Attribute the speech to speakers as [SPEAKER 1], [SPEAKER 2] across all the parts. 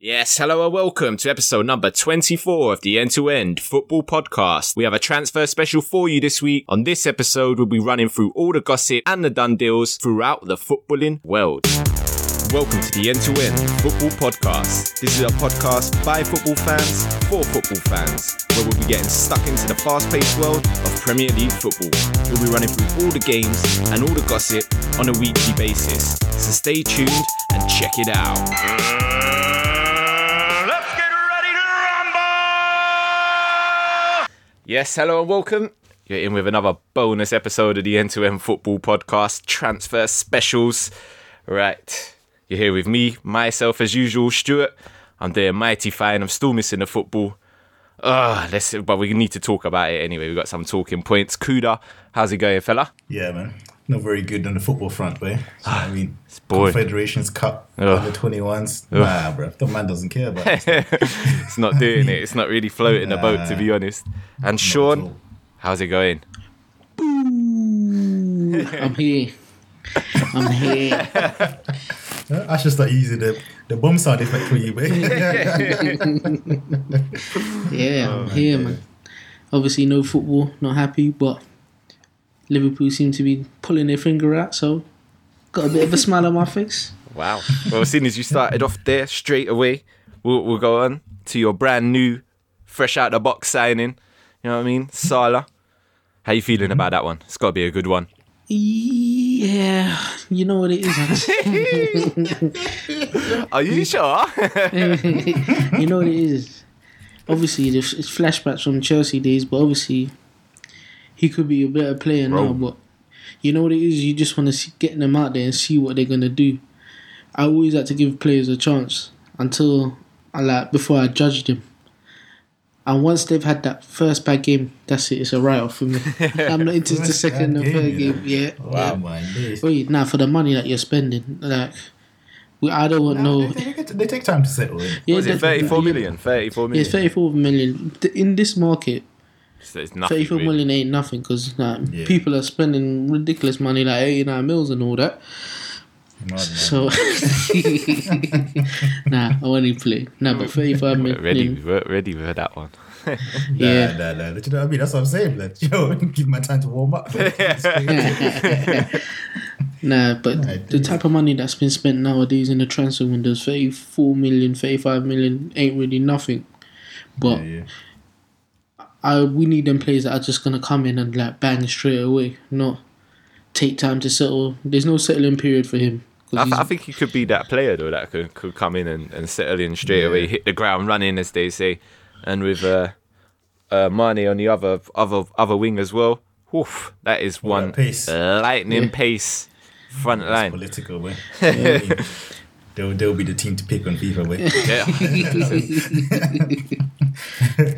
[SPEAKER 1] Yes, hello and welcome to episode number 24 of the End to End Football Podcast. We have a transfer special for you this week. On this episode, we'll be running through all the gossip and the done deals throughout the footballing world. Welcome to the End to End Football Podcast. This is a podcast by football fans for football fans, where we'll be getting stuck into the fast paced world of Premier League football. We'll be running through all the games and all the gossip on a weekly basis. So stay tuned and check it out. Yes, hello and welcome. You're in with another bonus episode of the End to End Football Podcast Transfer Specials. Right, you're here with me, myself as usual, Stuart. I'm doing mighty fine. I'm still missing the football. Ah, let's. But we need to talk about it anyway. We've got some talking points. Kuda, how's it going, fella?
[SPEAKER 2] Yeah, man. Not very good on the football front, boy. So, I mean,
[SPEAKER 1] It's boring.
[SPEAKER 2] Confederations Cup,
[SPEAKER 1] Ugh.
[SPEAKER 2] under 21s. Nah, bro. The man doesn't care about it.
[SPEAKER 1] It's not doing it. It's not really floating the boat, to be honest. And. Sean, how's it going?
[SPEAKER 3] I'm here. I'm here.
[SPEAKER 2] I should start using the, the bomb sound effect for you, boy.
[SPEAKER 3] Yeah, I'm oh, here, man. Obviously, no football, not happy, but Liverpool seem to be pulling their finger out, so got a bit of a smile on my face.
[SPEAKER 1] Wow. Well, as soon as you started off there, straight away, we'll, we'll go on to your brand new, fresh out the box signing. You know what I mean? Salah. How you feeling about that one? It's got to be a good one.
[SPEAKER 3] Yeah, you know what it is.
[SPEAKER 1] Are you sure?
[SPEAKER 3] you know what it is. Obviously, it's flashbacks from Chelsea days, but obviously, he could be a better player now. But you know what it is. You just want to see, get them out there and see what they're gonna do. I always like to give players a chance until I like before I judge them. And once they've had that first bad game, that's it. It's a write off for me. I'm not into the second
[SPEAKER 2] bad
[SPEAKER 3] and third
[SPEAKER 2] game,
[SPEAKER 3] game. Yeah.
[SPEAKER 2] wow,
[SPEAKER 3] yeah.
[SPEAKER 2] man.
[SPEAKER 3] Wait, now for the money that you're spending, like, we, I don't want no.
[SPEAKER 2] they, they, they take time to settle in.
[SPEAKER 3] Yeah,
[SPEAKER 1] Was it
[SPEAKER 3] the-
[SPEAKER 1] 34
[SPEAKER 3] yeah,
[SPEAKER 1] million? 34
[SPEAKER 3] Yeah,
[SPEAKER 1] million.
[SPEAKER 3] it's 34 million. In this market,
[SPEAKER 1] So it's nothing.
[SPEAKER 3] 34
[SPEAKER 1] really.
[SPEAKER 3] million ain't nothing because like,
[SPEAKER 2] Yeah.
[SPEAKER 3] people are spending ridiculous money, like 89 mils and all that.
[SPEAKER 2] Mad.
[SPEAKER 3] So, nah, I want to play. Nah, but 35
[SPEAKER 1] We're ready,
[SPEAKER 3] million.
[SPEAKER 1] we're ready for that one.
[SPEAKER 3] Yeah.
[SPEAKER 2] Nah, nah, nah. Do you know what I mean? That's what I'm saying, like, yo, give my time to warm up.
[SPEAKER 3] Nah, but
[SPEAKER 2] Nah,
[SPEAKER 3] the type of money that's been spent nowadays in the transfer windows, 34 million, 35 million, ain't really nothing. But
[SPEAKER 2] yeah, yeah.
[SPEAKER 3] I we need them players that are just gonna come in and like bang straight away, not take time to settle. There's no settling period for him.
[SPEAKER 1] I, th- I think he could be that player though that could, could come in and, and settle in straight away, hit the ground running as they say, and with uh, uh, Mane on the other other other wing as well. Oof, that is one
[SPEAKER 2] that pace.
[SPEAKER 1] lightning
[SPEAKER 3] Yeah.
[SPEAKER 1] pace front
[SPEAKER 2] It's
[SPEAKER 1] line.
[SPEAKER 2] political, way. I they'll, they'll be the team to pick on FIFA, way.
[SPEAKER 1] Yeah,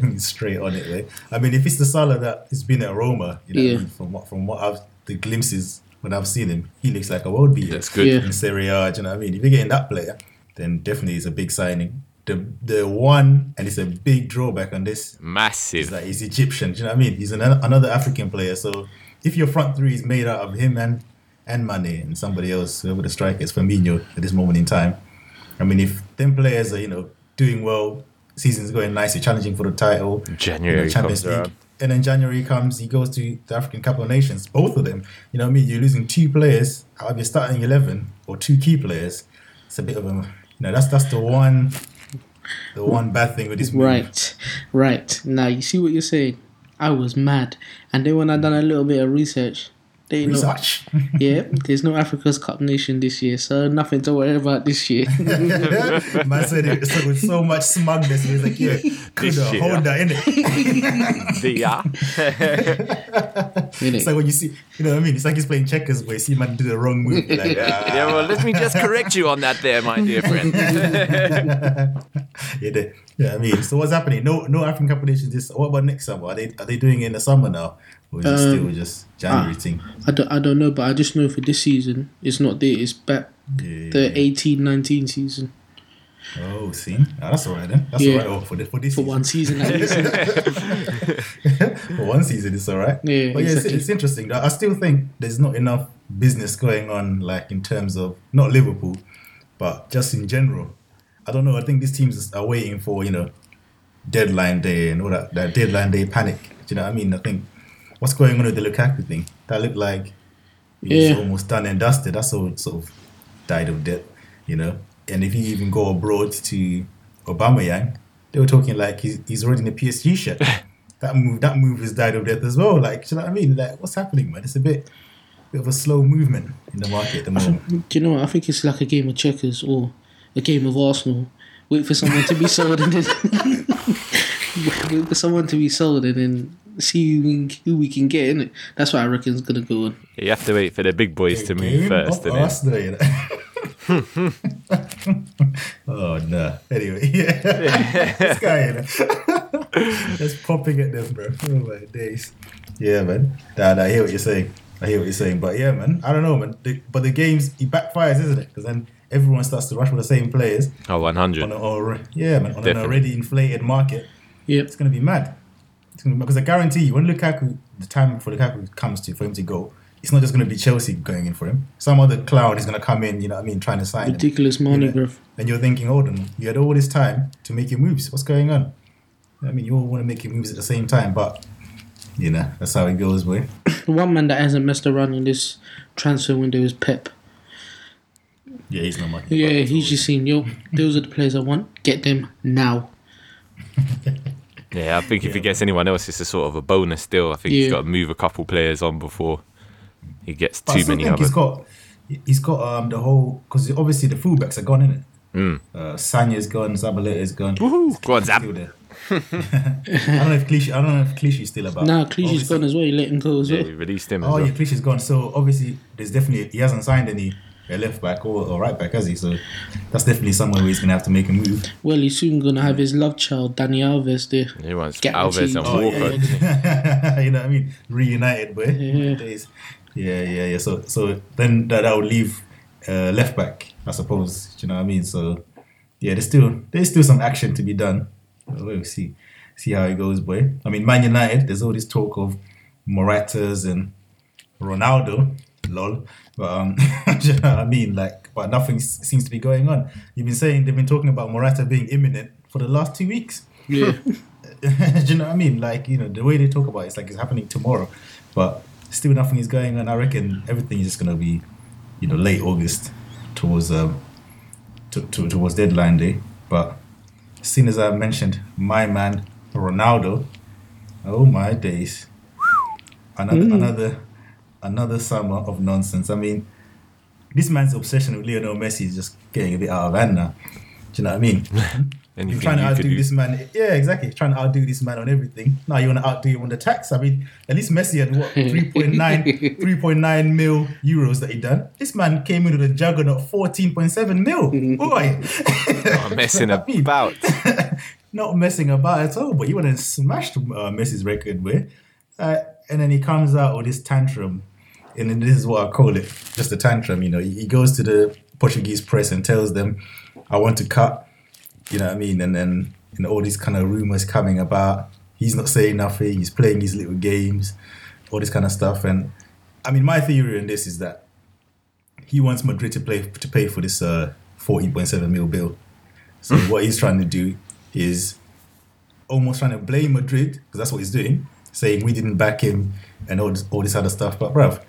[SPEAKER 2] straight on it, way. I mean, if it's the Salah that has been at Roma, you know, what I
[SPEAKER 3] Yeah.
[SPEAKER 2] mean, from what from what I've the glimpses when I've seen him, he looks like a world beater.
[SPEAKER 1] that's good.
[SPEAKER 3] Yeah.
[SPEAKER 2] in Serie A. You know what I mean? If you're getting that player, then definitely it's a big signing. The the one and it's a big drawback on this is
[SPEAKER 1] Massive.
[SPEAKER 2] that he's Egyptian. Do you know what I mean? He's an, another African player. So if your front three is made out of him and and Mane and somebody else, whoever the striker is, Firmino at this moment in time, I mean, if them players are you know doing well, season's going nicely, challenging for the title,
[SPEAKER 1] January
[SPEAKER 2] you know, Champions
[SPEAKER 1] comes
[SPEAKER 2] League.
[SPEAKER 1] around.
[SPEAKER 2] And then January comes, he goes to the African Cup of Nations. Both of them, you know what I mean? You're losing two players out of your starting eleven or two key players. It's a bit of a, you know, that's that's the one, the one bad thing with this move.
[SPEAKER 3] Right, right. Now you see what you're saying. I was mad, and then when I done a little bit of research, they know.
[SPEAKER 2] Research.
[SPEAKER 3] Yeah, there's no Africa's Cup nation this year, so nothing to worry about this year.
[SPEAKER 2] Man said it so, with so much smugness. He was like, "Yeah, could
[SPEAKER 1] This shit,
[SPEAKER 2] hold that in it."
[SPEAKER 1] The- yeah.
[SPEAKER 2] It's like when you see, you know what I mean? It's like he's playing checkers, where you see man do the wrong move. Like, ah.
[SPEAKER 1] yeah, well, let me just correct you on that there, my dear friend.
[SPEAKER 2] yeah, they, yeah. I mean, so what's happening? No, no African Cup of Nations this. What about next summer? Are they are they doing it in the summer now, or is it
[SPEAKER 3] Um,
[SPEAKER 2] still just January
[SPEAKER 3] ah.
[SPEAKER 2] thing?
[SPEAKER 3] I don't, I don't know, but I just know for this season, it's not there. It's back
[SPEAKER 2] Yeah.
[SPEAKER 3] the 18-19 season
[SPEAKER 2] Oh, see, ah, that's all right then. That's
[SPEAKER 3] Yeah.
[SPEAKER 2] all right oh, for the, for this
[SPEAKER 3] for
[SPEAKER 2] season.
[SPEAKER 3] one season at least.
[SPEAKER 2] for one season, it's all right.
[SPEAKER 3] Yeah,
[SPEAKER 2] but yeah,
[SPEAKER 3] exactly.
[SPEAKER 2] it's, it's interesting. I still think there's not enough business going on, like in terms of not Liverpool, but just in general. I don't know. I think these teams are waiting for you know deadline day and all that that deadline day panic. Do you know what I mean? I think what's going on with the Lukaku thing that looked like it's
[SPEAKER 3] Yeah.
[SPEAKER 2] almost done and dusted. That's all sort of died of death, you know. And if you even go abroad to Aubameyang, they were talking like he's, he's already in a PSG shirt. that move that move has died of death as well. Like, do you know what I mean? Like, what's happening, man? It's a bit bit of a slow movement in the market at the moment.
[SPEAKER 3] Do you know what? I think it's like a game of checkers or a game of Arsenal. Wait for someone to be sold and then wait for someone to be sold and then see who we, can get in it. That's what I reckon is gonna go on.
[SPEAKER 1] You have to wait for the big boys to move first,
[SPEAKER 2] of
[SPEAKER 1] innit?
[SPEAKER 2] Arsenal, you know. oh no. Anyway, yeah. this guy, you know. Just popping at them, bro. Oh my days. Yeah, man. Nah, nah, I hear what you're saying. I hear what you're saying. But yeah, man. I don't know, man. The, but the games it backfires, isn't it? Because then everyone starts to rush for the same players
[SPEAKER 1] Oh, 100.
[SPEAKER 2] on an already, yeah, man, on an already inflated market.
[SPEAKER 3] Yep.
[SPEAKER 2] It's gonna be mad. Because I guarantee you, when Lukaku, the time for Lukaku comes to for him to go, it's not just gonna be Chelsea going in for him. Some other clown is gonna come in, you know what I mean, trying to sign him.
[SPEAKER 3] Ridiculous money,
[SPEAKER 2] Yeah.
[SPEAKER 3] bruv.
[SPEAKER 2] And you're thinking, hold on, you had all this time to make your moves. What's going on? I mean, you all want to make your moves at the same time, but you know that's how it goes, boy.
[SPEAKER 3] The one man that hasn't messed around in this transfer window is Pep.
[SPEAKER 2] Yeah, he's not much.
[SPEAKER 3] Yeah, he's just seen, yo, those are the players I want. Get them now.
[SPEAKER 1] Yeah, I think if he gets anyone else, it's a sort of a bonus still. I think he's got to move a couple players on before he gets
[SPEAKER 2] But I
[SPEAKER 1] too
[SPEAKER 2] still
[SPEAKER 1] many
[SPEAKER 2] think
[SPEAKER 1] others.
[SPEAKER 2] he's got he's got um the whole because obviously the fullbacks are gone, innit?
[SPEAKER 1] Mm.
[SPEAKER 2] Uh, Sagna's gone, Zabaleta's gone.
[SPEAKER 1] Woohoo! Go on,
[SPEAKER 2] Still
[SPEAKER 1] Zab.
[SPEAKER 2] there. I don't know if Clichy. I don't know if Clichy's still about.
[SPEAKER 3] Nah, Clichy's
[SPEAKER 2] Obviously-
[SPEAKER 3] gone as well. You let him go as
[SPEAKER 1] Yeah,
[SPEAKER 3] well.
[SPEAKER 1] we released him as
[SPEAKER 2] Oh
[SPEAKER 1] well.
[SPEAKER 2] yeah, Clichy's gone. So obviously, there's definitely he hasn't signed any uh, left back or, or right back, has he? So that's definitely somewhere where he's gonna have to make a move.
[SPEAKER 3] Well, he's soon gonna have his love child, Dani Alves, there.
[SPEAKER 1] He wants
[SPEAKER 3] Guaranteed.
[SPEAKER 1] Alves and
[SPEAKER 3] Oh,
[SPEAKER 1] Walker.
[SPEAKER 2] yeah. you know what I mean? Reunited, boy.
[SPEAKER 3] Yeah.
[SPEAKER 2] Days. Yeah, yeah, yeah. So, so then that, that would leave uh, left back, I suppose. Do you know what I mean? So, yeah, there's still there's still some action to be done. Well, We'll see see how it goes, boy. I mean, Man United. There's all this talk of Moratas and Ronaldo. Lol. But um, do you know what I mean? Like, but nothing s- seems to be going on. You've been saying they've been talking about Morata being imminent for the last two weeks.
[SPEAKER 3] Yeah.
[SPEAKER 2] Do you know what I mean? Like, you know, the way they talk about it, it's like it's happening tomorrow, but still nothing is going on. I reckon everything is just gonna be, you know, late August towards um to, to, towards deadline day. But as soon as I mentioned my man Ronaldo, oh my days, another another another summer of nonsense. I mean, this man's obsession with Lionel Messi is just getting a bit out of hand now. Do you know what I mean? You're trying to
[SPEAKER 1] you
[SPEAKER 2] outdo
[SPEAKER 1] do.
[SPEAKER 2] this man. Yeah, exactly. Trying to outdo this man on everything. Now you want to outdo him on the tax. I mean, at least Messi had what 3.9, 3.9 mil euros that he done. This man came in with a juggernaut 14.7 mil. Boy,
[SPEAKER 1] Not messing
[SPEAKER 2] I mean,
[SPEAKER 1] about.
[SPEAKER 2] not messing about at all. But he went and smashed uh, Messi's record with. Uh, and then he comes out with this tantrum. And this is what I call it just a tantrum. You know, he goes to the Portuguese press and tells them, I want to cut. You know what I mean? And then know, all these kind of rumors coming about. He's not saying nothing. He's playing his little games, all this kind of stuff. And I mean, my theory on this is that he wants Madrid to play to pay for this uh, 14.7 mil bill. So what he's trying to do is almost trying to blame Madrid because that's what he's doing, saying we didn't back him and all this, all this other stuff. But bruv,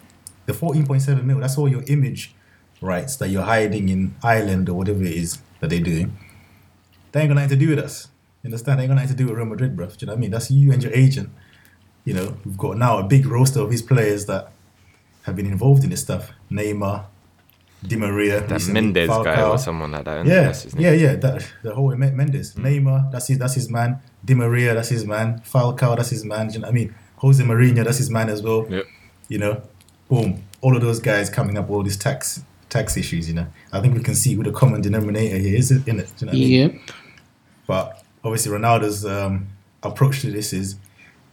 [SPEAKER 2] the 14.7 mil, that's all your image rights that you're hiding in Ireland or whatever it is that they're doing. They ain't got nothing to do with us. You understand? They ain't got nothing to do with Real Madrid, bruv. Do you know what I mean? That's you and your agent. You know, we've got now a big roster of these players that have been involved in this stuff. Neymar, Di Maria,
[SPEAKER 1] That
[SPEAKER 2] recently,
[SPEAKER 1] Mendes guy or someone like that.
[SPEAKER 2] Yeah, yeah, yeah. That, the whole Men- Mendes, mm. Neymar, that's his, that's his man. Di Maria, that's his man. Falcao, that's his man. Do you know what I mean? Jose Mourinho, that's his man as well.
[SPEAKER 1] Yep.
[SPEAKER 2] You know, boom, all of those guys coming up with all these tax tax issues. You know, I think we can see who the common denominator here is in it. You know what I mean? But obviously, Ronaldo's um, approach to this is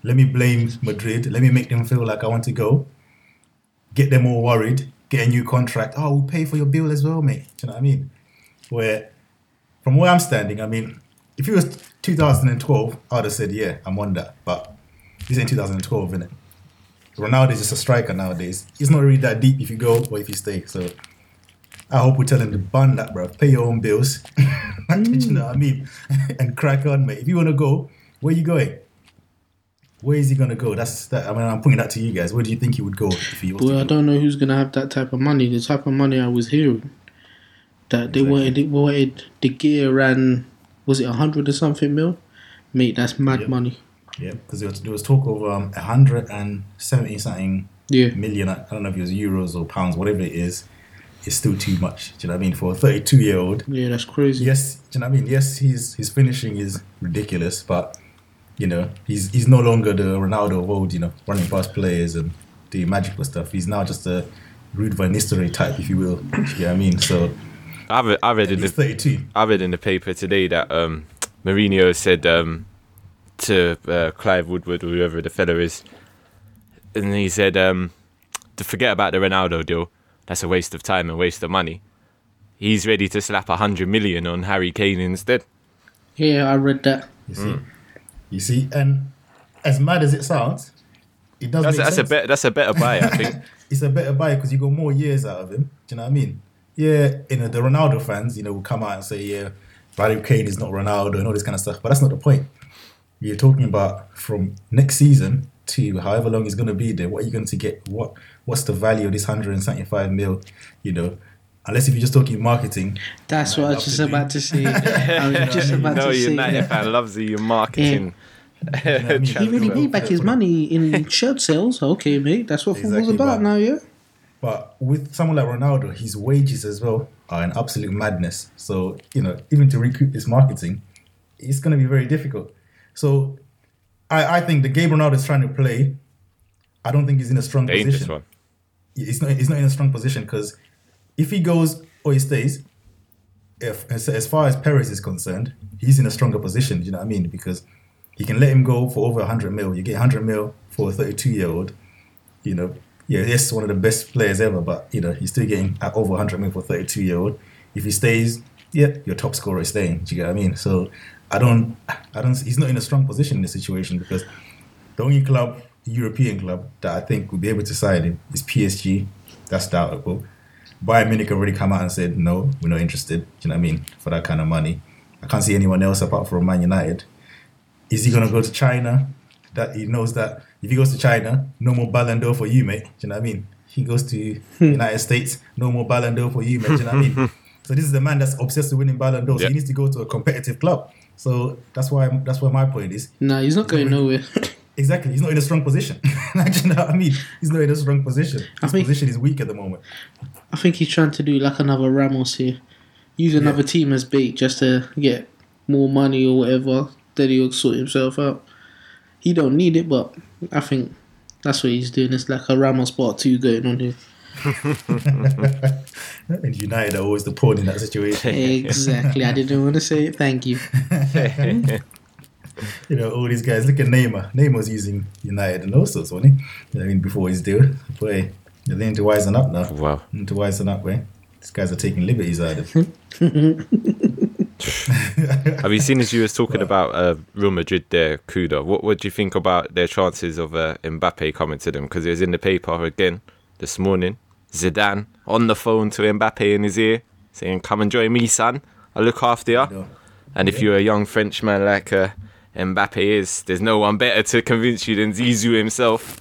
[SPEAKER 2] let me blame Madrid, let me make them feel like I want to go, get them all worried, get a new contract. Oh, we'll pay for your bill as well, mate. Do you know what I mean? Where, from where I'm standing, I mean, if it was 2012, I would have said, yeah, I'm on that. But this ain't 2012, innit? Ronaldo is just a striker nowadays. He's not really that deep if you go or if you stay. So I hope we tell him to bun that, bro. Pay your own bills. you know what I mean? and crack on, mate. If you want to go, where you going? Where is he gonna go? That's that. I mean, I'm putting that to you guys. Where do you think he would go if he?
[SPEAKER 3] Well, I don't know who's gonna have that type of money. The type of money I was hearing that they
[SPEAKER 2] Exactly.
[SPEAKER 3] wanted, they wanted the gear ran was it a hundred or something mil? Mate, that's mad
[SPEAKER 2] Yep.
[SPEAKER 3] money.
[SPEAKER 2] Yeah, because there was, there was talk of um, 170 something
[SPEAKER 3] Yeah,
[SPEAKER 2] million. I don't know if it was euros or pounds, whatever it is. It's still too much. Do you know what I mean? For a 32 year old,
[SPEAKER 3] yeah, that's crazy.
[SPEAKER 2] yes, do you know what I mean? Yes, his his finishing is ridiculous, but you know he's he's no longer the Ronaldo of old. You know, running past players and doing magical stuff. He's now just a Ruud van Nistelrooy type, if you will. Do you know what I mean? So
[SPEAKER 1] I read, I read in the
[SPEAKER 2] 32.
[SPEAKER 1] I read in the paper today that um, Mourinho said um, to uh, Clive Woodward or whoever the fella is, and he said um, to forget about the Ronaldo deal. That's a waste of time and waste of money. He's ready to slap a hundred million on Harry Kane instead.
[SPEAKER 3] Yeah, I read that.
[SPEAKER 2] You see, you see, and as mad as it sounds, it does.
[SPEAKER 1] That's
[SPEAKER 2] make
[SPEAKER 1] that's a
[SPEAKER 2] sense.
[SPEAKER 1] bet. That's a better buy, I think.
[SPEAKER 2] it's a better buy because you got more years out of him. Do you know what I mean? Yeah, you know the Ronaldo fans, you know, will come out and say, yeah, Harry Kane is not Ronaldo and all this kind of stuff, but that's not the point. You're talking about from next season to however long he's going to be there. What are you going to get? What What's the value of this 175 mil? You know, unless if you're just talking marketing.
[SPEAKER 3] That's what I
[SPEAKER 2] love
[SPEAKER 3] was just
[SPEAKER 2] to do.
[SPEAKER 3] about to say. I was just about
[SPEAKER 1] no
[SPEAKER 3] to say.
[SPEAKER 1] United
[SPEAKER 3] that.
[SPEAKER 1] fan loves the marketing.
[SPEAKER 2] what I mean?
[SPEAKER 3] He really
[SPEAKER 2] Transfer.
[SPEAKER 3] made back his money in shirt sales. Okay, mate, that's what football's
[SPEAKER 2] Exactly,
[SPEAKER 3] about
[SPEAKER 2] but-
[SPEAKER 3] now, yeah.
[SPEAKER 2] But with someone like Ronaldo, his wages as well are an absolute madness. So, you know, even to recoup this marketing, it's going to be very difficult. So, I, I think the game Ronaldo is trying to play, I don't think he's in a strong
[SPEAKER 1] Dangerous
[SPEAKER 2] position.
[SPEAKER 1] one.
[SPEAKER 2] He's not, he's not in a strong position because if he goes or he stays, if as, as far as Perez is concerned, he's in a stronger position. You know what I mean? Because you can let him go for over 100 mil. You get 100 mil for a 32 year old. You know, yeah, yes, one of the best players ever, but you know, he's still getting at over 100 mil for a 32 year old. If he stays, yeah, your top scorer is staying. Do you get what I mean? So I don't, I don't. He's not in a strong position in this situation because the only club, European club, that I think would be able to sign him is PSG. That's doubtful. Bayern Munich already come out and said no, we're not interested. Do you know what I mean? For that kind of money, I can't see anyone else apart from Man United. Is he gonna go to China? That he knows that if he goes to China, no more Ballon d'Or for you, mate. Do you know what I mean? He goes to hmm. United States, no more Ballon d'Or for you, mate. Do you know what I mean? So this is a man that's obsessed with winning Ballon d'Or. So
[SPEAKER 1] Yeah.
[SPEAKER 2] he needs to go to a competitive club. So that's why that's why my point is
[SPEAKER 3] Nah, he's not going nowhere.
[SPEAKER 2] exactly he's not in a strong position. Do you know what I mean? He's not in a strong position.
[SPEAKER 3] I
[SPEAKER 2] His
[SPEAKER 3] think-
[SPEAKER 2] position is weak at the moment.
[SPEAKER 3] I think he's trying to do like another Ramos here. Use another team as bait just to get more money or whatever. Then he'll sort himself out. He don't need it, but I think that's what he's doing. It's like a Ramos part two going on here.
[SPEAKER 2] And United are always the pawn in that situation.
[SPEAKER 3] Exactly. I didn't want to say it. Thank you.
[SPEAKER 2] you know, all these guys. Look at Neymar. Neymar's using United and all sorts, wasn't he? I mean, before his deal. Boy, they need to wisen up now.
[SPEAKER 1] Wow.
[SPEAKER 2] They need to wisen up, boy. These guys are taking liberties out of him.
[SPEAKER 1] Have you seen as you was talking about uh, Real Madrid there, Kuda? What what do you think about their chances of uh, Mbappe coming to them? Because it was in the paper again this morning. Zidane on the phone to Mbappe in his ear, saying, "Come and join me, son. I look after you." And if you're a young Frenchman like uh, Mbappe is, there's no one better to convince you than Zizou himself.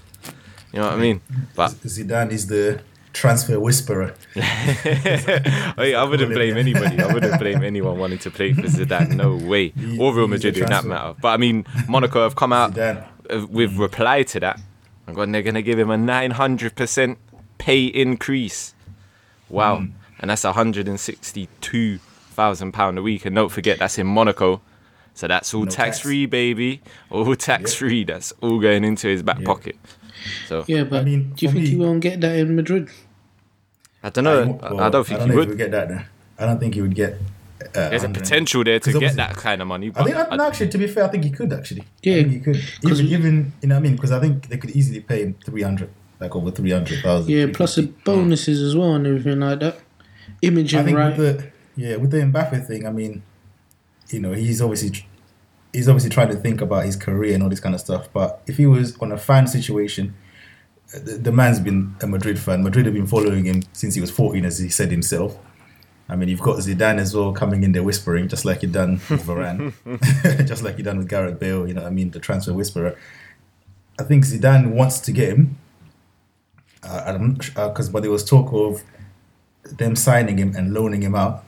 [SPEAKER 1] You know what I mean? But
[SPEAKER 2] Zidane is the transfer whisperer.
[SPEAKER 1] Hey, I wouldn't blame anybody. I wouldn't blame anyone wanting to play for Zidane. No way. Or Real Madrid in that matter. But I mean, Monaco have come out
[SPEAKER 2] Zidane.
[SPEAKER 1] with reply to that. And they're going to give him a 900% pay increase. Wow.
[SPEAKER 2] Mm.
[SPEAKER 1] And that's 162,000 pound a week. And don't forget, that's in Monaco. So that's all
[SPEAKER 2] No
[SPEAKER 1] tax free, baby. All tax free. That's all going into his back
[SPEAKER 2] Yeah.
[SPEAKER 1] pocket. So
[SPEAKER 3] Yeah, but
[SPEAKER 2] mean,
[SPEAKER 3] do you think
[SPEAKER 2] me-
[SPEAKER 3] he won't get that in Madrid?
[SPEAKER 1] I don't know. I,
[SPEAKER 2] well,
[SPEAKER 1] I don't think
[SPEAKER 2] I
[SPEAKER 1] he
[SPEAKER 2] don't know
[SPEAKER 1] would.
[SPEAKER 2] would get that. There. I don't think he would get. Uh,
[SPEAKER 1] There's a potential there to get that kind of money.
[SPEAKER 2] I think,
[SPEAKER 1] I-
[SPEAKER 2] no, actually, to be fair, I think he could actually.
[SPEAKER 3] Yeah.
[SPEAKER 2] I think he could. Even, even you know, what I mean, because I think they could easily pay him three hundred, like over three hundred thousand.
[SPEAKER 3] Yeah, plus the bonuses as well and everything like that.
[SPEAKER 2] I
[SPEAKER 3] Imaging,
[SPEAKER 2] think
[SPEAKER 3] right?
[SPEAKER 2] with the yeah with the Mbappe thing, I mean, you know, he's obviously he's obviously trying to think about his career and all this kind of stuff. But if he was on a fan situation, uh, the, the man's been a Madrid fan. Madrid have been following him since he was fourteen, as he said himself. I mean, you've got Zidane as well coming in there whispering, just like you done with Varane, just like you done with Gareth Bale. You know, what I mean, the transfer whisperer. I think Zidane wants to get him. Uh, I'm because, but there was talk of them signing him and loaning him out.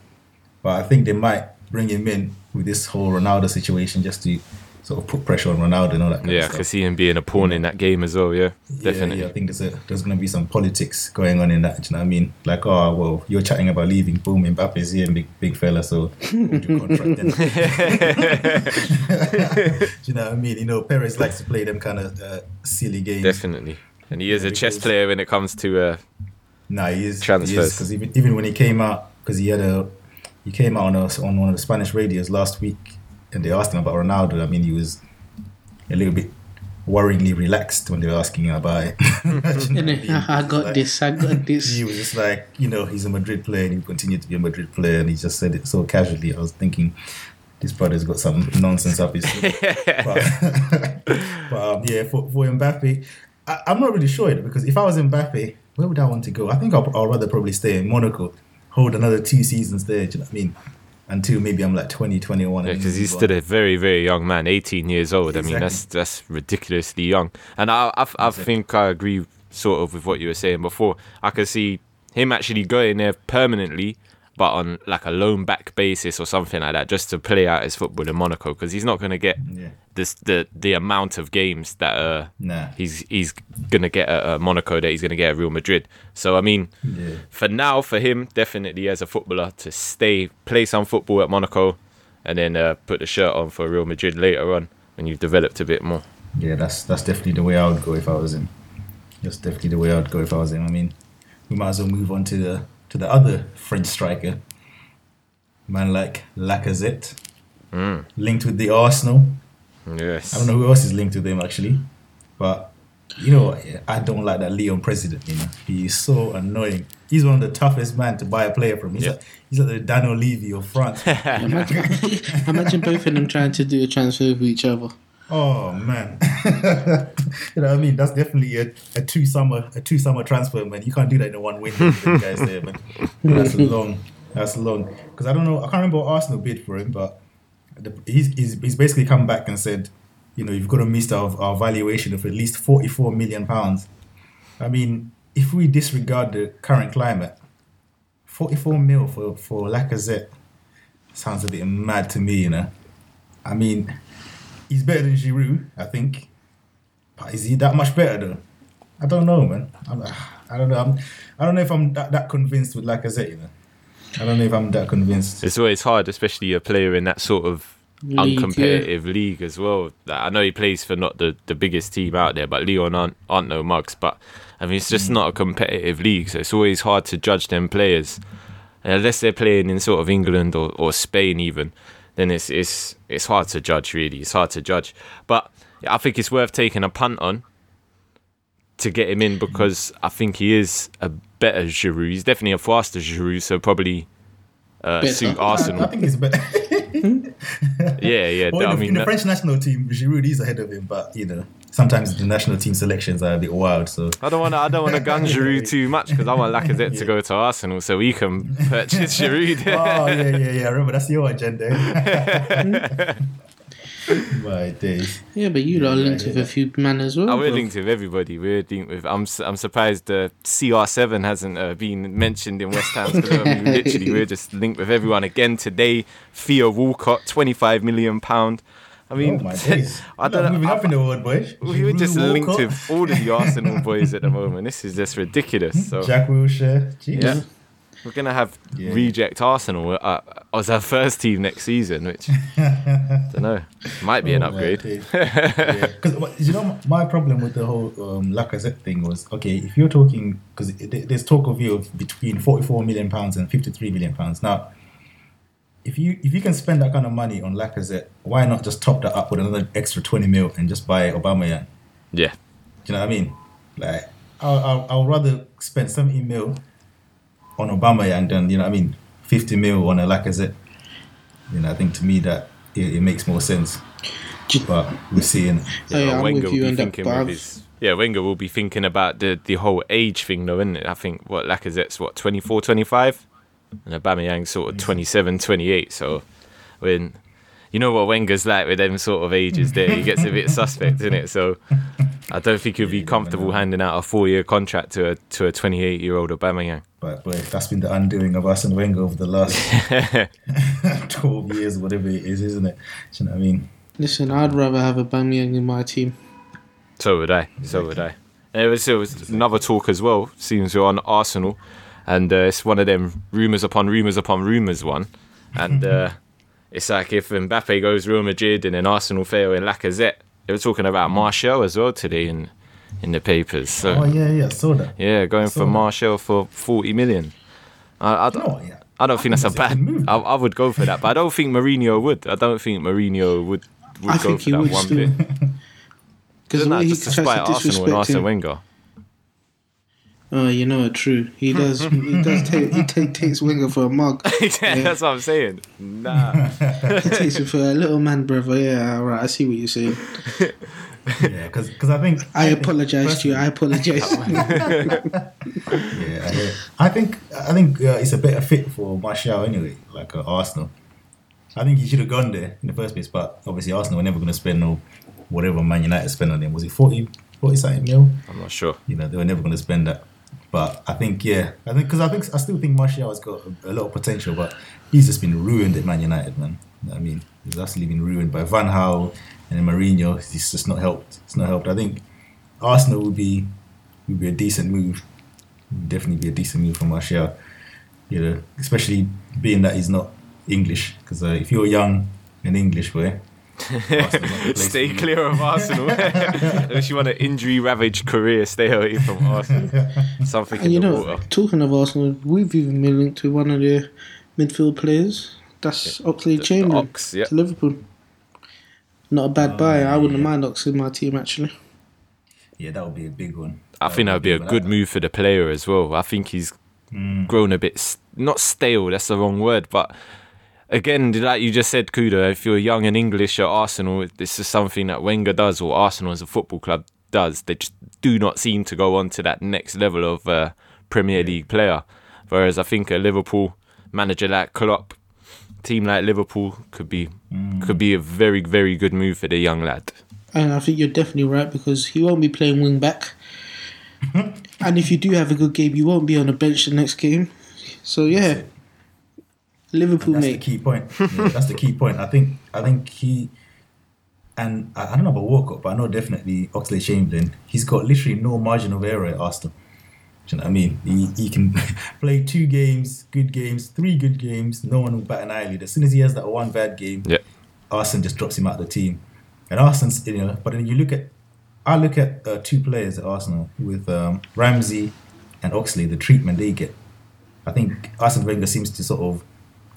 [SPEAKER 2] But I think they might bring him in with this whole Ronaldo situation just to sort of put pressure on Ronaldo and all that.
[SPEAKER 1] Yeah, I can see him being a pawn in that game as well. Yeah, definitely.
[SPEAKER 2] Yeah, I think there's a, there's going to be some politics going on in that. Do you know what I mean? Like, oh, well, you're chatting about leaving. Boom, Mbappe's here, big big fella. So, hold your contract. Do you know what I mean? You know, Perez likes to play them kind of uh, silly games.
[SPEAKER 1] Definitely. And he is
[SPEAKER 2] Yeah,
[SPEAKER 1] a chess player when it comes to uh,
[SPEAKER 2] Nah, he is
[SPEAKER 1] Transfers.
[SPEAKER 2] because even even when he came out, because he had a he came out on a, on one of the Spanish radios last week, and they asked him about Ronaldo. I mean, he was a little bit worryingly relaxed when they were asking him about it. Do you I?
[SPEAKER 3] I got
[SPEAKER 2] Like,
[SPEAKER 3] this. I got this.
[SPEAKER 2] He was just like, you know, he's a Madrid player and he continued to be a Madrid player, and he just said it so casually. I was thinking, this brother's got some nonsense up his sleeve. but, but um, yeah, for, for Mbappe, I, I'm not really sure because if I was in Mbappe, where would I want to go? I think I'll, I'll rather probably stay in Monaco, hold another two seasons there. Do you know what I mean? Until maybe I'm like 20, 21.
[SPEAKER 1] Yeah, because he's still a very, very young man, 18 years old. I mean, that's that's ridiculously young. And I, I, I think I agree sort of with what you were saying before. I could see him actually going there permanently, but on like a loan back basis or something like that, just to play out his football in Monaco, because he's not going to get
[SPEAKER 2] Yeah.
[SPEAKER 1] this the the amount of games that uh,
[SPEAKER 2] Nah.
[SPEAKER 1] he's he's going to get at uh, Monaco that he's going to get at Real Madrid. So I mean,
[SPEAKER 2] Yeah.
[SPEAKER 1] for now, for him, definitely as a footballer to stay, play some football at Monaco, and then uh, put the shirt on for Real Madrid later on when you've developed a bit more.
[SPEAKER 2] Yeah, that's that's definitely the way I would go if I was him. That's definitely the way I would go if I was him. I mean, we might as well move on to the to the other French striker, man like Lacazette, hmm. linked with the Arsenal.
[SPEAKER 1] Yes.
[SPEAKER 2] I don't know who else is linked with them actually, but you know what? I don't like that Lyon president. You know, he is so annoying. He's one of the toughest man to buy a player from. He's
[SPEAKER 1] Yeah.
[SPEAKER 2] like he's like the Daniel Levy of France.
[SPEAKER 3] Imagine, imagine both of them trying to do a transfer with each other.
[SPEAKER 2] Oh man, you know what I mean? That's definitely a, a two summer a two summer transfer, man. You can't do that in a one window, guys there, man. That's long. That's long. Because I don't know. I can't remember what Arsenal bid for him, but the, he's, he's he's basically come back and said, you know, you've got to meet our, our valuation of at least forty four million pounds. I mean, if we disregard the current climate, forty four mil for for Lacazette sounds a bit mad to me, you know. I mean, he's better than Giroud, I think. But is he that much better though? I don't know, man. I'm, I don't know. I'm, I don't know if I'm that, that convinced with Lacazette. You know, I don't know if I'm that convinced.
[SPEAKER 1] It's always hard, especially a player in that sort of
[SPEAKER 3] League,
[SPEAKER 1] uncompetitive league as well. I know he plays for not the, the biggest team out there, but Lyon aren't, aren't no mugs. But I mean, it's just mm. not a competitive league, so it's always hard to judge them players. Unless they're playing in sort of England or, or Spain, even, then it's it's it's hard to judge. Really, it's hard to judge. But I think it's worth taking a punt on to get him in because I think he is a better Giroud. He's definitely a faster Giroud, so probably uh,
[SPEAKER 3] Better.
[SPEAKER 1] suit
[SPEAKER 2] I, I
[SPEAKER 1] Arsenal.
[SPEAKER 2] think he's better.
[SPEAKER 1] Yeah, yeah.
[SPEAKER 2] well,
[SPEAKER 1] I mean,
[SPEAKER 2] in the French national team, Giroud is ahead of him, but you know, sometimes the national team selections are a bit wild. So
[SPEAKER 1] I don't want to. I don't want to gun Giroud too much because I want Lacazette to go to Arsenal so he can purchase Giroud.
[SPEAKER 2] oh yeah, yeah, yeah. Remember that's your agenda. My days.
[SPEAKER 3] Yeah, but you lot are linked with a few men as well.
[SPEAKER 1] Oh, we're linked with everybody. We're linked with. I'm. s- I'm surprised the CR7 hasn't uh, been mentioned in West Ham. I mean, literally, we're just linked with everyone again today. Theo Walcott, 25 million pound. I mean,
[SPEAKER 2] oh my days.
[SPEAKER 1] I don't know.
[SPEAKER 2] Moving
[SPEAKER 1] I-
[SPEAKER 2] up in the world, boy.
[SPEAKER 1] we were just
[SPEAKER 2] Giroud,
[SPEAKER 1] linked with all of the Arsenal boys at the moment. This is just ridiculous. So
[SPEAKER 2] Jack Wilshere. Jeez.
[SPEAKER 1] yeah, we're gonna have
[SPEAKER 2] Yeah.
[SPEAKER 1] reject Arsenal uh, as our first team next season, which I don't know might be an
[SPEAKER 2] Oh, my
[SPEAKER 1] upgrade.
[SPEAKER 2] days. yeah, because you know my problem with the whole um, Lacazette thing was okay if you're talking because there's talk of you of between 44 million pounds and 53 million pounds now. If you if you can spend that kind of money on Lacazette, why not just top that up with another extra 20 mil and just buy Aubameyang?
[SPEAKER 1] Yeah,
[SPEAKER 2] Do you know what I mean? Like, I'll, I'll, I'll rather spend 70 mil on Aubameyang than, you know what I mean, 50 mil on a Lacazette. You know, I think to me that it, it makes more sense. But we're seeing.
[SPEAKER 3] Oh, yeah, I'm
[SPEAKER 1] Wenger
[SPEAKER 3] with
[SPEAKER 1] will
[SPEAKER 3] you
[SPEAKER 1] be
[SPEAKER 3] on that.
[SPEAKER 1] thinking
[SPEAKER 3] But
[SPEAKER 1] with
[SPEAKER 3] I've-
[SPEAKER 1] his. Yeah, Wenger will be thinking about the, the whole age thing, though, isn't it? I think what Lacazette's what 24, 25? And Aubameyang's sort of 27, 28. So when you know what Wenger's like with them sort of ages, there he gets a bit suspect, isn't it? So I don't think he'll be comfortable handing out a four-year contract to a to a 28-year-old Aubameyang.
[SPEAKER 2] But boy, that's been the undoing of Arsene Wenger over the last 12 years, whatever it is, isn't it? Do you know what I mean?
[SPEAKER 3] Listen, I'd rather have Aubameyang in my team.
[SPEAKER 1] So would I. So would I. There was, there was another talk as well. Seems we're on Arsenal, and uh, it's one of them rumours upon rumours upon rumours one, and uh, it's like if Mbappe goes Real Madrid and then Arsenal fail in Lacazette. They were talking about Martial as well today in in the papers. So
[SPEAKER 2] Oh, yeah, yeah, saw that.
[SPEAKER 1] yeah, going for
[SPEAKER 2] that.
[SPEAKER 1] Martial for forty million. I, I, don't,
[SPEAKER 2] No, yeah.
[SPEAKER 1] I don't think that's a
[SPEAKER 2] think it's a
[SPEAKER 1] bad.
[SPEAKER 2] move.
[SPEAKER 1] I, I would go for that, but I don't think Mourinho would. I don't think Mourinho would would
[SPEAKER 3] I
[SPEAKER 1] go
[SPEAKER 3] think
[SPEAKER 1] for that one bit.
[SPEAKER 3] Because
[SPEAKER 1] that just to spite Arsenal and
[SPEAKER 3] disrespect
[SPEAKER 1] Arsene. Wenger?
[SPEAKER 3] Oh, you know it, true. He does. he does take. He take, takes Wenger for a mug.
[SPEAKER 1] That's what I'm saying. Nah.
[SPEAKER 3] He takes him for a little man, brother. Yeah, all right. I see what you're saying.
[SPEAKER 2] Yeah, because I think.
[SPEAKER 3] I apologize to you. I apologize.
[SPEAKER 2] Yeah, I, I think I think uh, it's a better fit for Martial anyway, like uh, Arsenal. I think he should have gone there in the first place, but obviously Arsenal were never going to spend no whatever Man United spent on him. Was it 40, 40 something mil?
[SPEAKER 1] I'm not sure.
[SPEAKER 2] You know, they were never going to spend that. But I think, yeah, I think because I think I still think Martial has got a, a lot of potential, but he's just been ruined at Man United, man. I mean, he's absolutely been ruined by Van Gaal and Mourinho. It's just not helped. It's not helped. I think Arsenal would be would be a decent move. Definitely be a decent move for Martial. You know, especially being that he's not English. Because uh, if you're young and English, boy, Arsenal's not the place
[SPEAKER 1] Stay clear of Arsenal. Unless you want an injury ravaged career, stay away from Arsenal. Something
[SPEAKER 3] and
[SPEAKER 1] in
[SPEAKER 3] you
[SPEAKER 1] the
[SPEAKER 3] know,
[SPEAKER 1] water.
[SPEAKER 3] talking of Arsenal, we've even been linked to one of their midfield players. That's Oxlade
[SPEAKER 1] The- the
[SPEAKER 3] Chamberlain
[SPEAKER 1] Ox, yeah.
[SPEAKER 3] to Liverpool. Not a bad oh, buy. I wouldn't mind Ox in my team actually.
[SPEAKER 2] Yeah, that would be a big one.
[SPEAKER 1] I think that would be a good move for the player as well. I think he's mm. grown a bit, s- not stale, that's the wrong word, but again, like you just said, Kuda, if you're young and English at Arsenal, this is something that Wenger does or Arsenal as a football club does. They just do not seem to go on to that next level of uh, Premier League player. Whereas I think a Liverpool manager like Klopp, team like Liverpool could be could be a very very good move for the young lad.
[SPEAKER 3] And I think you're definitely right because he won't be playing wing back. and if you do have a good game, you won't be on the bench the next game. So yeah, Liverpool
[SPEAKER 2] That's the key point. Yeah, that's the key point. I think I think he and I, I don't know about Walcott, but I know definitely Oxlade Chamberlain. He's got literally no margin of error at Arsenal. Do you know what I mean? He, he can play two games, good games, three good games. No one will bat an eyelid. As soon as he has that one bad game,
[SPEAKER 1] Yeah.
[SPEAKER 2] Arsenal just drops him out of the team. And Arsenal's, you know, but then you look at, I look at uh, two players at Arsenal with um, Ramsey and Oxlade, the treatment they get. I think Arsene Wenger seems to sort of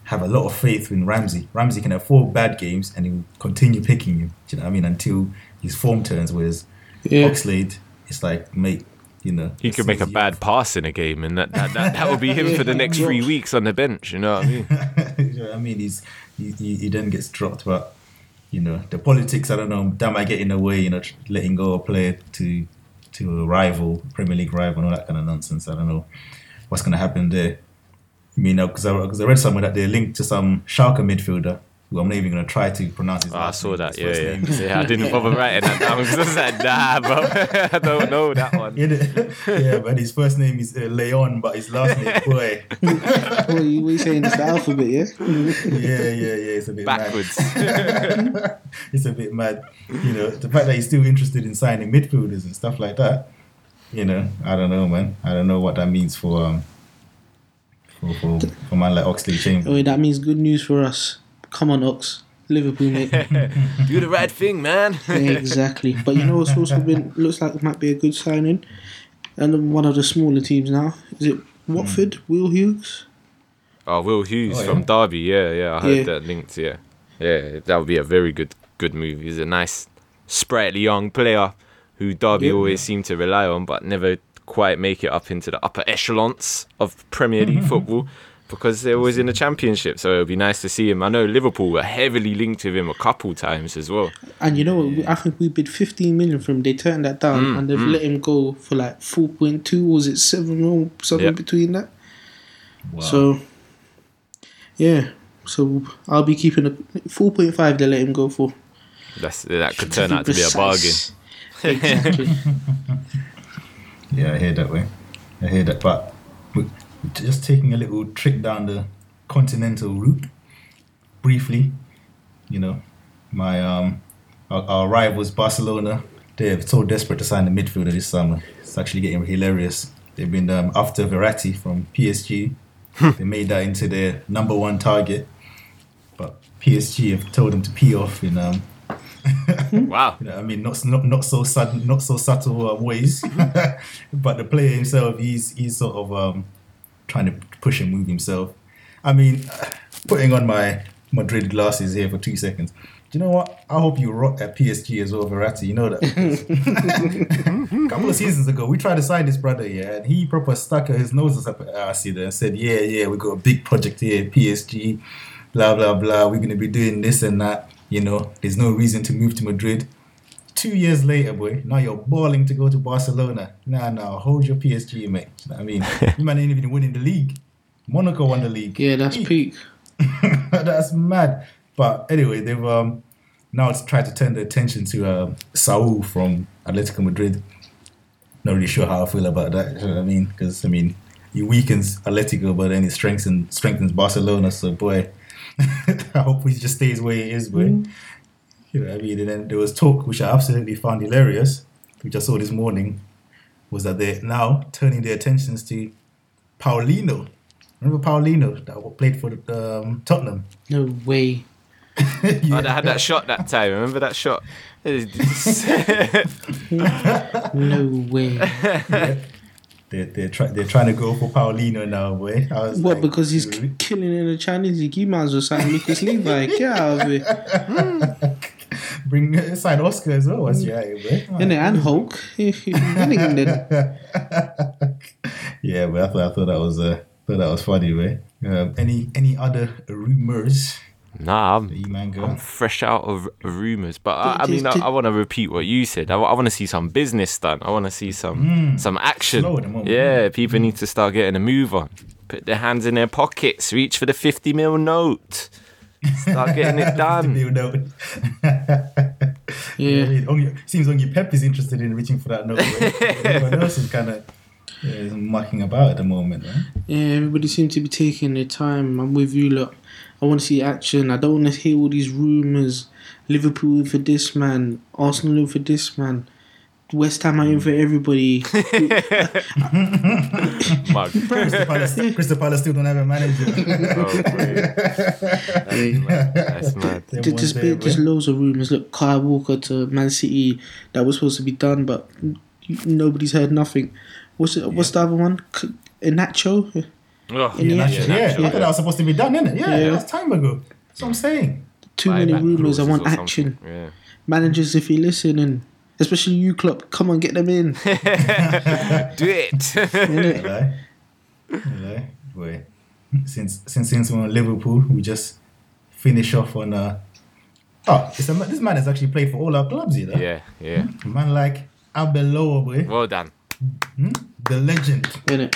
[SPEAKER 2] have a lot of faith in Ramsey. Ramsey can have four bad games and he'll continue picking you. Do you know what I mean? Until his form turns. Whereas
[SPEAKER 3] Yeah.
[SPEAKER 2] Oxlade, it's like, mate, you know.
[SPEAKER 1] He could make a bad pass in a game, and that that, that, that would be him for the next three weeks on the bench. You know what I mean?
[SPEAKER 2] you know what I mean? He's he, he, he then gets dropped, but you know the politics. I don't know. That might get in the way. You know, letting go a player to to a rival, Premier League rival, and all that kind of nonsense. I don't know what's going to happen there. I mean, because I, 'cause I read somewhere that they're linked to some Schalke midfielder. Who I'm not even going to try to pronounce his.
[SPEAKER 1] Oh, I saw that. Yeah, yeah.
[SPEAKER 2] name
[SPEAKER 1] yeah. I didn't bother writing that down because I was like, nah, bro, I don't know that one.
[SPEAKER 2] Yeah, but his first name is uh, Leon, but his last name is Boy.
[SPEAKER 3] What are you, what are you saying? It's the alphabet, yeah.
[SPEAKER 2] yeah, yeah, yeah. It's a bit mad.
[SPEAKER 1] Backwards.
[SPEAKER 2] it's a bit mad. You know, the fact that he's still interested in signing midfielders and stuff like that. You know, I don't know, man. I don't know what that means for um for for, for man like Oxlade Chamberlain.
[SPEAKER 3] Oh, that means good news for us. Come on, Ox. Liverpool, mate.
[SPEAKER 1] Do the right thing, man.
[SPEAKER 3] exactly. But you know what's also been looks like it might be a good signing, and one of the smaller teams now is it Watford? Hmm. Will Hughes.
[SPEAKER 1] Oh, Will Hughes
[SPEAKER 2] Oh, yeah.
[SPEAKER 1] from Derby. Yeah, yeah. I heard
[SPEAKER 3] Yeah.
[SPEAKER 1] that linked. Yeah, yeah. That would be a very good, good move. He's a nice, sprightly young player who Derby
[SPEAKER 2] Yeah.
[SPEAKER 1] always seem to rely on, but never quite make it up into the upper echelons of Premier League football because they're always in the Championship. So it would be nice to see him. I know Liverpool were heavily linked with him a couple times as well.
[SPEAKER 3] And you know what? we- I think we bid 15 million for him. They turned that down
[SPEAKER 1] Mm,
[SPEAKER 3] and they've let him go for like 4.2. Was it 7 or something
[SPEAKER 1] Yeah.
[SPEAKER 3] between that?
[SPEAKER 2] Wow.
[SPEAKER 3] So, Yeah. So I'll be keeping a four point five. They let him go for.
[SPEAKER 1] That's that could turn out to be a bargain.
[SPEAKER 3] Exactly.
[SPEAKER 2] Yeah, I hear that way. I hear that, but just taking a little trip down the continental route, briefly. You know, my um, our, our rivals Barcelona, they're so desperate to sign the midfielder this summer. It's actually getting hilarious. They've been um, after Verratti from PSG. they made that into their number one target, but PSG have told them to pee off in um,
[SPEAKER 1] Wow.
[SPEAKER 2] you know, I mean, not not not so sudden, not so subtle um, ways, but the player himself, he's he's sort of um, trying to push and move himself. I mean, putting on my Madrid glasses here for two seconds. Do you know what? I hope you rot at PSG as well, Verratti. You know that. A couple of seasons ago, we tried to sign this brother, yeah, and he proper stuck his nose up at us there and said, "Yeah, yeah, we got a big project here, PSG, blah blah blah. We're gonna be doing this and that. You know, there's no reason to move to Madrid." Two years later, boy, now you're balling to go to Barcelona. Nah, nah, hold your PSG, mate. You know what I mean, you might ain't even winning the league. Monaco won the league.
[SPEAKER 3] Yeah, that's peak.
[SPEAKER 2] That's mad. But anyway, they've um, now it's tried to turn the attention to um, Saul from Atletico Madrid. Not really sure how I feel about that. You know what I mean? Because I mean, he weakens Atletico, but then it strengthens strengthens Barcelona. So boy, I hope he just stays where he is, boy. You know what I mean? And then there was talk, which I absolutely found hilarious, which I saw this morning, was that they're now turning their attentions to Paulinho. Remember Paulinho that played for um, Tottenham?
[SPEAKER 3] No way.
[SPEAKER 1] Oh, they had that shot that time. Remember that shot?
[SPEAKER 3] No way.
[SPEAKER 2] They're they're, try, they're trying to go for Paulinho now, boy.
[SPEAKER 3] What?
[SPEAKER 2] like,
[SPEAKER 3] Because he's
[SPEAKER 2] really?
[SPEAKER 3] killing in the Chinese league. You might as well sign Lucas Levi. Get out of here.
[SPEAKER 2] bring sign Oscar as well. What's your idea, boy?
[SPEAKER 3] Innit? And Hulk.
[SPEAKER 2] Yeah, but I thought I thought that was uh, thought that was funny, way. Um, any any other rumors?
[SPEAKER 1] Nah, I'm,
[SPEAKER 2] you man?
[SPEAKER 1] I'm fresh out of rumors, but I, I mean, I, I want to repeat what you said. I, want to see some business done. I want to see some mm. some action.
[SPEAKER 2] Slow at the moment.
[SPEAKER 1] Yeah, people need to start getting a move on. Put their hands in their pockets. Reach for the fifty mil note. Start getting it done.
[SPEAKER 2] You know.
[SPEAKER 3] Yeah.
[SPEAKER 2] I only, seems only Pep is interested in reaching for that note. right? Everyone else is kind of yeah, mucking about at the moment. Right?
[SPEAKER 3] Yeah, everybody seems to be taking their time. I'm with you, look. I want to see action. I don't want to hear all these rumours. Liverpool in for this man, Arsenal in for this man, West Ham are in for everybody.
[SPEAKER 1] Mug.
[SPEAKER 2] Crystal Palace, Crystal Palace still don't have a manager.
[SPEAKER 1] Oh, great. That's mad. That's mad.
[SPEAKER 2] Them
[SPEAKER 3] There's just,
[SPEAKER 2] there,
[SPEAKER 3] just loads of rumours. Look, Kyle Walker to Man City, that was supposed to be done, but nobody's heard nothing. What's it, What's the other one? K- Iheanacho?
[SPEAKER 1] Oh,
[SPEAKER 3] In the
[SPEAKER 2] Yeah, yeah, I thought that was supposed to be done, innit? Yeah,
[SPEAKER 3] Yeah.
[SPEAKER 2] that's time ago. That's what I'm saying.
[SPEAKER 3] Too
[SPEAKER 1] Buy
[SPEAKER 3] many
[SPEAKER 1] back
[SPEAKER 3] rumours. I want action.
[SPEAKER 1] Yeah.
[SPEAKER 3] Managers, if you're listening, especially you, Klopp, come on, get them in.
[SPEAKER 1] Do it.
[SPEAKER 3] innit?
[SPEAKER 2] Hello. Hello. Boy. Since since since we're on Liverpool, we just finish off on uh Oh, it's a, this man has actually played for all our clubs, you know.
[SPEAKER 1] yeah, yeah.
[SPEAKER 2] A man like Arbeloa, boy,
[SPEAKER 1] Well done.
[SPEAKER 2] The legend.
[SPEAKER 3] innit?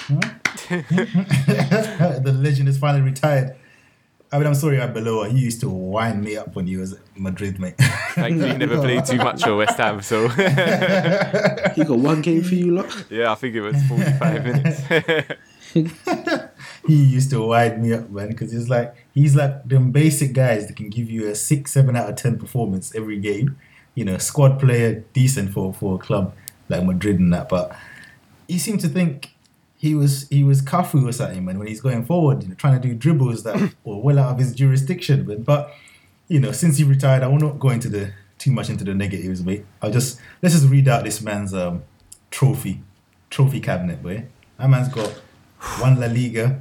[SPEAKER 2] the legend is finally retired. I mean, I'm sorry, Arbeloa. He used to wind me up when he was at Madrid, mate.
[SPEAKER 1] Thankfully, he never played too much for West Ham, so
[SPEAKER 3] He got one game for you, lot.
[SPEAKER 1] yeah, I think it was 45 minutes.
[SPEAKER 2] he used to wind me up, man, because he's like he's like them basic guys that can give you a six, seven out of ten performance every game. You know, squad player, decent for for a club like Madrid and that. But he seemed to think he was he was Cafu or something, man, when he's going forward, you know, trying to do dribbles that were well out of his jurisdiction. But but you know, since he retired, I will not go into the too much into the negatives, mate. I'll just let's just read out this man's um trophy trophy cabinet, boy. That man's got one La Liga,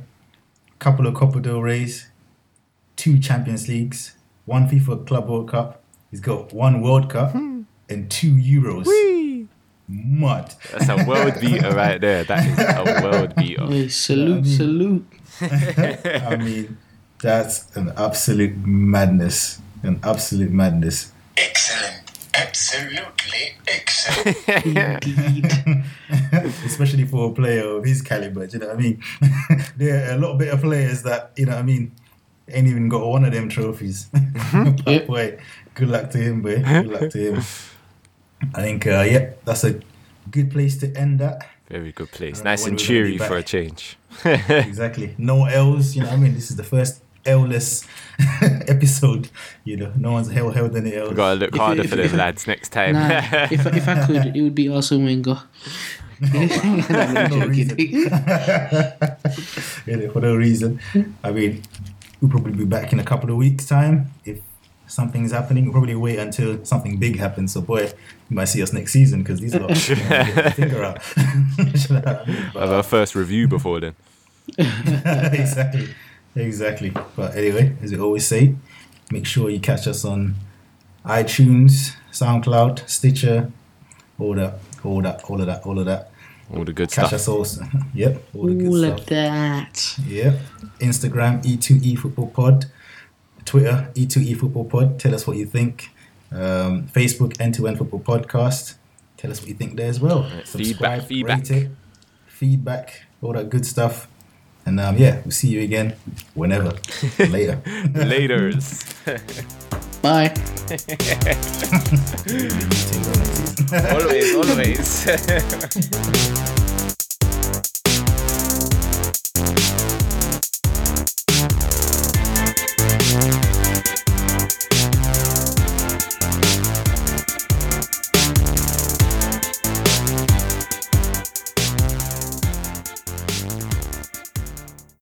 [SPEAKER 2] couple of Copa del Rey's, two Champions Leagues, one FIFA Club World Cup. He's got one World Cup and two Euros. Mud.
[SPEAKER 1] That's a world beater right there. That is a world beater.
[SPEAKER 3] Hey, salute,
[SPEAKER 2] I mean-
[SPEAKER 3] salute.
[SPEAKER 2] I mean, that's an absolute madness. An absolute madness.
[SPEAKER 4] Excellent. Absolutely excellent.
[SPEAKER 3] Indeed.
[SPEAKER 2] especially for a player of his caliber. Do you know what I mean? there are a lot of better players that you know. what I mean, ain't even got one of them trophies. Mm-hmm. but
[SPEAKER 3] Yep.
[SPEAKER 2] boy, good luck to him, boy. Good luck to him. I think, uh, yeah, that's a good place to end that.
[SPEAKER 1] Very good place. Nice and
[SPEAKER 2] we're gonna be
[SPEAKER 1] cheery for a change.
[SPEAKER 2] exactly. No L's, you know what I mean? This is the first L-less episode, you know. No one's hell held any L's.
[SPEAKER 1] We've gotta look
[SPEAKER 3] If-
[SPEAKER 1] harder
[SPEAKER 3] if-
[SPEAKER 1] for them
[SPEAKER 3] if-
[SPEAKER 1] lads next time.
[SPEAKER 3] Nah, if if I could, it would be Arsene Wenger. I'm
[SPEAKER 2] no
[SPEAKER 3] joking.
[SPEAKER 2] you for no reason. I mean, we'll probably be back in a couple of weeks' time if something's happening. We'll probably wait until something big happens. So, boy, you might see us next season because these lot you know, get finger out. You know what I mean?
[SPEAKER 1] Have our first review before then.
[SPEAKER 2] exactly, exactly. But anyway, as we always say, make sure you catch us on iTunes, SoundCloud, Stitcher, all that, all that, all of that, all of that.
[SPEAKER 1] All the good
[SPEAKER 2] Catch
[SPEAKER 1] stuff.
[SPEAKER 2] Catch us also. Yep, all the good
[SPEAKER 3] All
[SPEAKER 2] stuff.
[SPEAKER 3] of that.
[SPEAKER 2] Yep. Instagram E2E Football Pod. Twitter E2E Football Pod. Tell us what you think. Um, Facebook End to End Football Podcast. Tell us what you think there as well.
[SPEAKER 1] feedback, feedback.
[SPEAKER 2] rate it, feedback, all that good stuff. And um, yeah, we'll see you again whenever. Later.
[SPEAKER 1] Laters.
[SPEAKER 3] Bye.
[SPEAKER 1] always, always.